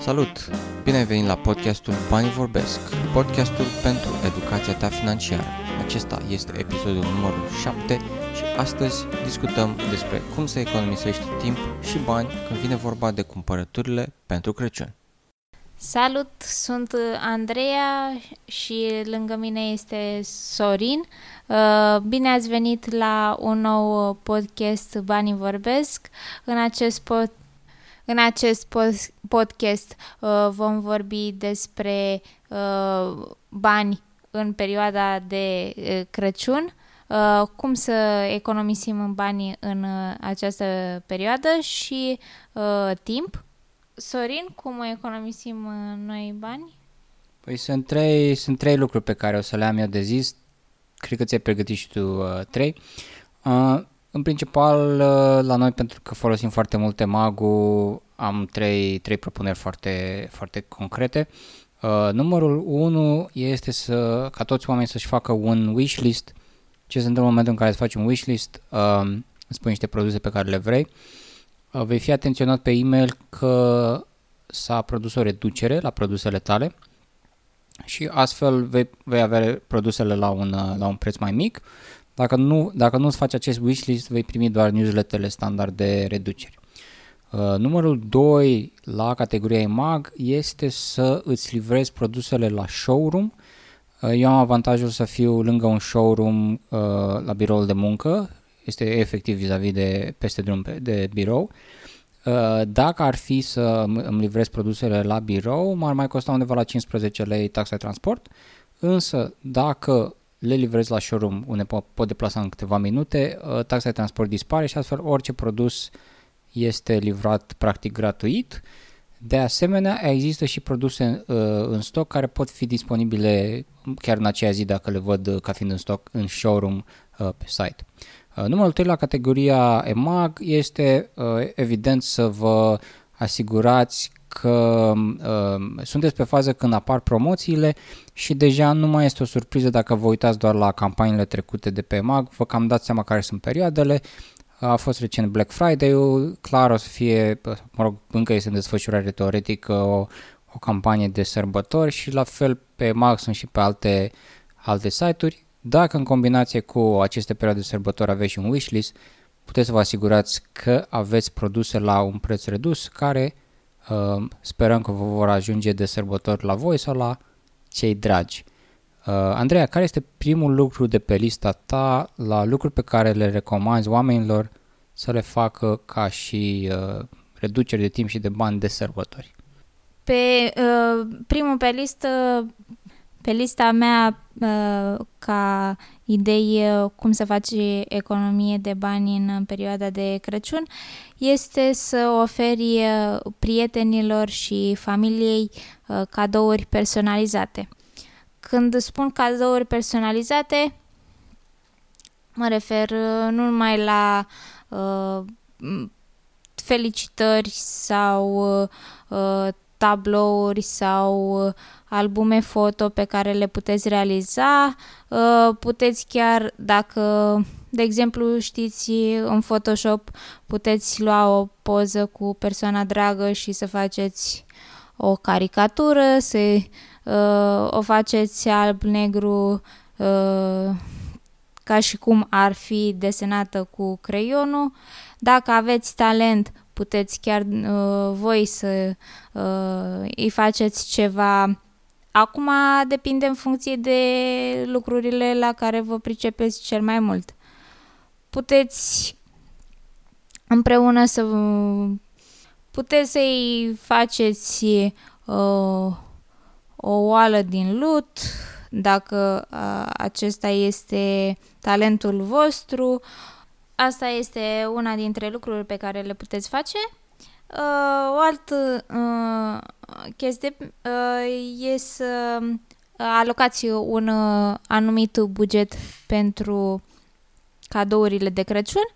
Salut! Bine ai venit la podcastul Banii Vorbesc, podcastul pentru educația ta financiară. Acesta este episodul numărul 7 și astăzi discutăm despre cum să economisești timp și bani când vine vorba de cumpărăturile pentru Crăciun. Salut, sunt Andreea și lângă mine este Sorin. Uh, bine ați venit la un nou podcast Banii Vorbesc. În acest pod în acest podcast uh, vom vorbi despre uh, bani în perioada de uh, Crăciun, uh, cum să economisim bani în uh, această perioadă și uh, timp. Sorin, cum economisim uh, noi bani? Păi sunt trei, sunt trei lucruri pe care o să le am eu de zis. Cred că ți-ai pregătit și tu uh, trei. Uh, în principal, uh, la noi, pentru că folosim foarte multe magu, am trei, trei propuneri foarte, foarte concrete. Uh, numărul 1 este să, ca toți oamenii să-și facă un wishlist. Ce se întâmplă în momentul în care îți faci un wishlist, uh, îți spui niște produse pe care le vrei. Uh, vei fi atenționat pe e-mail că s-a produs o reducere la produsele tale și astfel vei, vei avea produsele la un, uh, la un preț mai mic dacă nu, dacă nu îți faci acest wishlist, vei primi doar newsletterele standard de reduceri. Uh, numărul 2 la categoria EMAG este să îți livrezi produsele la showroom. Uh, eu am avantajul să fiu lângă un showroom uh, la biroul de muncă, este efectiv vis-a-vis de peste drum de birou. Uh, dacă ar fi să îmi livrez produsele la birou, m-ar mai costa undeva la 15 lei taxa de transport, însă dacă le livrezi la showroom unde pot, pot deplasa în câteva minute, uh, taxa de transport dispare și astfel orice produs este livrat practic gratuit. De asemenea, există și produse uh, în stoc care pot fi disponibile chiar în aceea zi dacă le văd ca fiind în stoc în showroom uh, pe site. Uh, numărul 3 la categoria EMAG este uh, evident să vă asigurați că uh, sunteți pe fază când apar promoțiile și deja nu mai este o surpriză dacă vă uitați doar la campaniile trecute de pe MAG, vă cam dați seama care sunt perioadele. A fost recent Black Friday-ul, clar o să fie, mă rog, încă este în desfășurare teoretică o, o campanie de sărbători și la fel pe MAG sunt și pe alte, alte site-uri. Dacă în combinație cu aceste perioade de sărbători aveți și un wishlist, puteți să vă asigurați că aveți produse la un preț redus care uh, sperăm că vă vor ajunge de sărbători la voi sau la cei dragi. Uh, Andreea, care este primul lucru de pe lista ta la lucruri pe care le recomanzi oamenilor să le facă ca și uh, reduceri de timp și de bani de sărbători? Pe uh, primul pe listă pe lista mea uh, ca idei uh, cum să faci economie de bani în perioada de Crăciun este să oferi uh, prietenilor și familiei cadouri personalizate. Când spun cadouri personalizate, mă refer nu numai la uh, felicitări sau uh, tablouri sau uh, albume foto pe care le puteți realiza. Uh, puteți chiar, dacă, de exemplu, știți, în Photoshop puteți lua o poză cu persoana dragă și să faceți o caricatură, să uh, o faceți alb-negru ca și cum ar fi desenată cu creionul. Dacă aveți talent, puteți chiar uh, voi să uh, îi faceți ceva. Acum depinde în funcție de lucrurile la care vă pricepeți cel mai mult. Puteți împreună să puteți să-i faceți uh, o oală din lut, dacă uh, acesta este talentul vostru, Asta este una dintre lucruri pe care le puteți face. Uh, o altă uh, chestie uh, e să uh, alocați un uh, anumit buget pentru cadourile de Crăciun.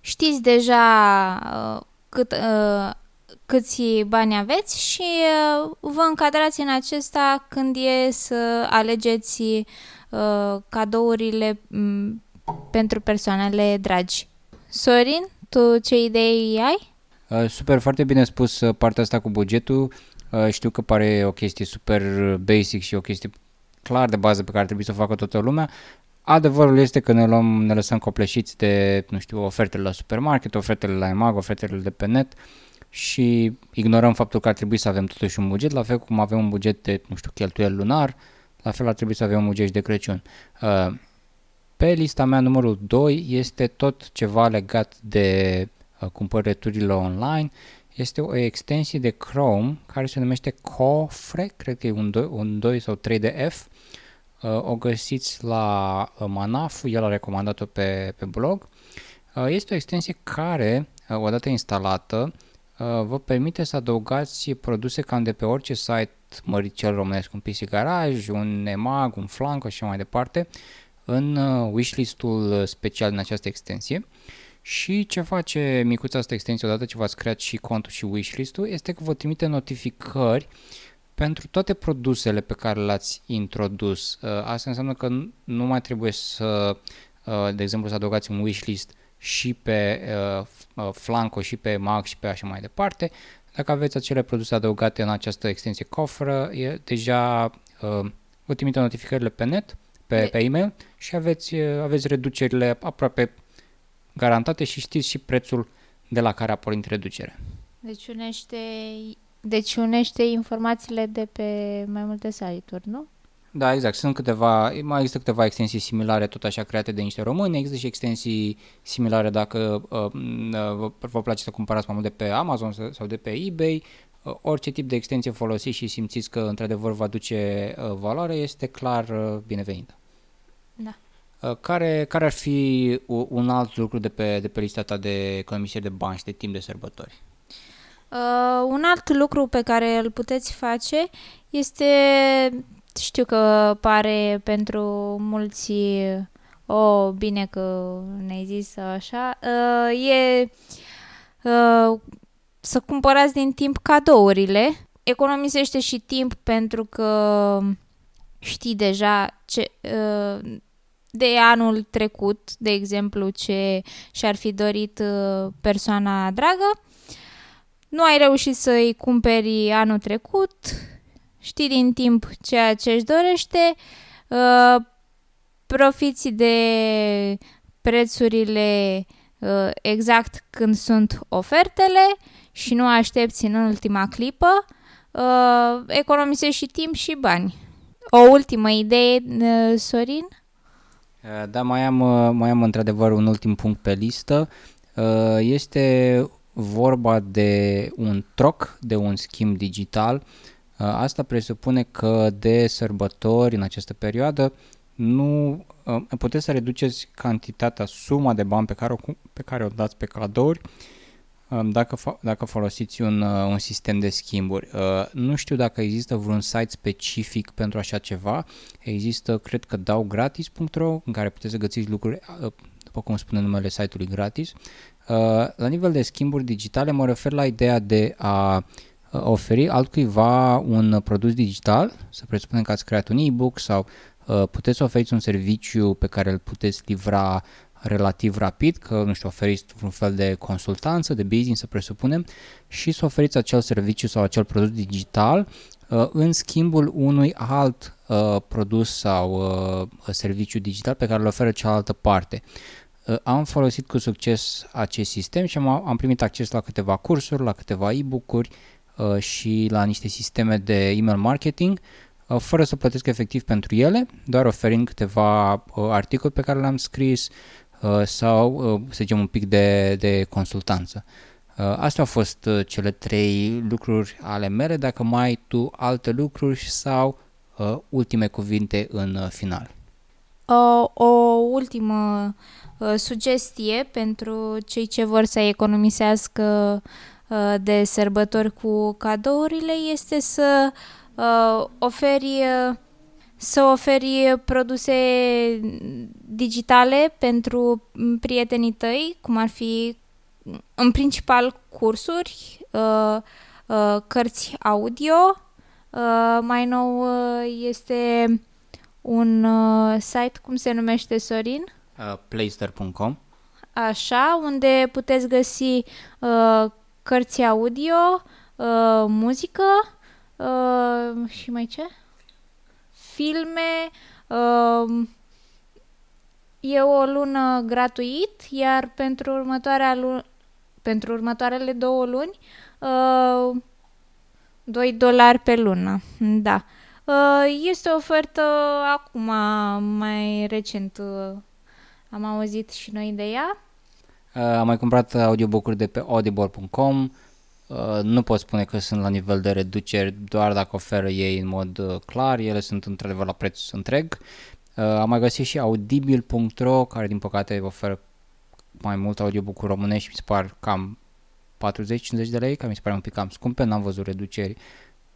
Știți deja uh, cât, uh, câți bani aveți și uh, vă încadrați în acesta când e să alegeți uh, cadourile um, pentru persoanele dragi. Sorin, tu ce idei ai? Uh, super, foarte bine spus uh, partea asta cu bugetul. Uh, știu că pare o chestie super basic și o chestie clar de bază pe care trebuie să o facă toată lumea. Adevărul este că ne, luăm, ne lăsăm copleșiți de, nu știu, ofertele la supermarket, ofertele la EMAG, ofertele de pe net și ignorăm faptul că ar trebui să avem totuși un buget, la fel cum avem un buget de, nu știu, cheltuiel lunar, la fel ar trebui să avem un buget de Crăciun. Pe lista mea numărul 2 este tot ceva legat de cumpărăturile online. Este o extensie de Chrome care se numește Cofre, cred că e un 2, un 2 sau 3 de F. O găsiți la Manaf, el a recomandat-o pe, pe blog. Este o extensie care, odată instalată, vă permite să adăugați produse cam de pe orice site măricel românesc, un PC Garage, un EMAG, un Flanco și mai departe, în wishlist-ul special în această extensie. Și ce face micuța asta extensie odată ce v-ați creat și contul și wishlist-ul este că vă trimite notificări pentru toate produsele pe care le-ați introdus. Uh, asta înseamnă că nu mai trebuie să, uh, de exemplu, să adăugați un wishlist și pe uh, Flanco și pe Mac și pe așa mai departe. Dacă aveți acele produse adăugate în această extensie coferă, e deja vă trimite notificările pe net, pe, pe e-mail și aveți, aveți reducerile aproape garantate și știți și prețul de la care a pornit reducerea. Deci unește, deci unește informațiile de pe mai multe site-uri, nu? Da, exact. Sunt câteva, mai există câteva extensii similare, tot așa create de niște români. Există și extensii similare dacă uh, uh, vă place să cumpărați mai mult de pe Amazon sau de pe eBay. Uh, orice tip de extensie folosiți și simțiți că într-adevăr vă aduce uh, valoare este clar uh, binevenită. Da. Uh, care, care ar fi un alt lucru de pe, de pe lista ta de economisiri de bani și de timp de sărbători? Uh, un alt lucru pe care îl puteți face este, știu că pare pentru mulți o, oh, bine că ne-ai zis așa, uh, e uh, să cumpărați din timp cadourile. Economisește și timp pentru că știi deja ce, uh, de anul trecut, de exemplu, ce și-ar fi dorit uh, persoana dragă. Nu ai reușit să-i cumperi anul trecut, știi din timp ceea ce își dorește, uh, profiți de prețurile uh, exact când sunt ofertele și nu aștepți în ultima clipă, economisești și timp și bani. O ultimă idee, Sorin? Eh, da, mai am, eh, mai am într-adevăr un ultim punct pe listă. Eh, este vorba de un troc, de un schimb digital. Asta presupune că de sărbători în această perioadă nu puteți să reduceți cantitatea, suma de bani pe care o, pe care o dați pe cadouri dacă, fo- dacă folosiți un, uh, un sistem de schimburi. Uh, nu știu dacă există vreun site specific pentru așa ceva. Există, cred că dau-gratis.ro în care puteți să găsiți lucruri, uh, după cum spune numele site-ului gratis. La nivel de schimburi digitale mă refer la ideea de a oferi altcuiva un produs digital, să presupunem că ați creat un e-book sau puteți să oferiți un serviciu pe care îl puteți livra relativ rapid, că, nu știu, oferiți un fel de consultanță, de business, să presupunem, și să oferiți acel serviciu sau acel produs digital uh, în schimbul unui alt uh, produs sau uh, serviciu digital pe care îl oferă cealaltă parte. Uh, am folosit cu succes acest sistem și am, am primit acces la câteva cursuri, la câteva e-book-uri uh, și la niște sisteme de email marketing uh, fără să plătesc efectiv pentru ele, doar oferind câteva uh, articole pe care le-am scris, Uh, sau, uh, să zicem, un pic de, de consultanță. Uh, astea au fost cele trei lucruri ale mele, dacă mai ai tu alte lucruri sau ultime cuvinte în final. O, o ultimă sugestie pentru cei ce vor să economisească de sărbători cu cadourile este să oferi să oferi produse digitale pentru prietenii tăi, cum ar fi în principal cursuri, uh, uh, cărți audio. Uh, mai nou este un site, cum se numește, Sorin? Playster.com Așa, unde puteți găsi cărți audio, uh, muzică uh, și mai ce? Filme. Uh, e o lună gratuit, iar pentru următoarea lună pentru următoarele două luni uh, 2 dolari pe lună. Da. Uh, este o ofertă acum mai recent. Uh, am auzit și noi de ea. Uh, am mai cumpărat audiobook-uri de pe audible.com. Uh, nu pot spune că sunt la nivel de reduceri doar dacă oferă ei în mod uh, clar, ele sunt într-adevăr la preț întreg. Uh, am mai găsit și audible.ro care din păcate oferă mai mult audiobook-uri românești și mi se par cam 40-50 de lei, care mi se pare un pic cam scumpe, n-am văzut reduceri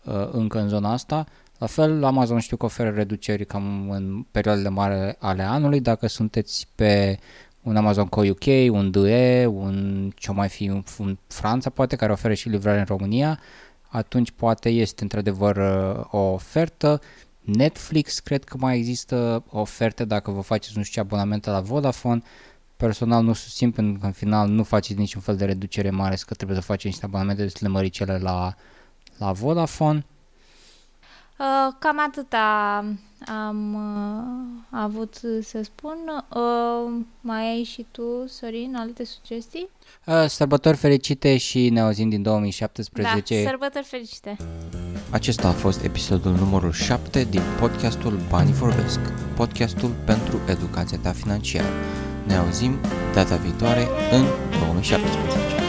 uh, încă în zona asta. La fel, Amazon știu că oferă reduceri cam în perioadele mari ale anului, dacă sunteți pe un Amazon Co UK, un DE, un ce mai fi un, un Franța poate, care oferă și livrare în România, atunci poate este într-adevăr uh, o ofertă. Netflix, cred că mai există oferte dacă vă faceți, nu știu ce, abonamente la Vodafone, personal nu susțin pentru că în final nu faceți niciun fel de reducere mare, că trebuie să faceți niște abonamente destul de măricele la, la Vodafone. Uh, cam atâta am uh, avut să spun. Uh, mai ai și tu, Sorin, alte sugestii? Uh, sărbători fericite și ne auzim din 2017. Da, sărbători fericite! Acesta a fost episodul numărul 7 din podcastul Banii Vorbesc, podcastul pentru educația ta financiară. Ne auzim data viitoare în 2017.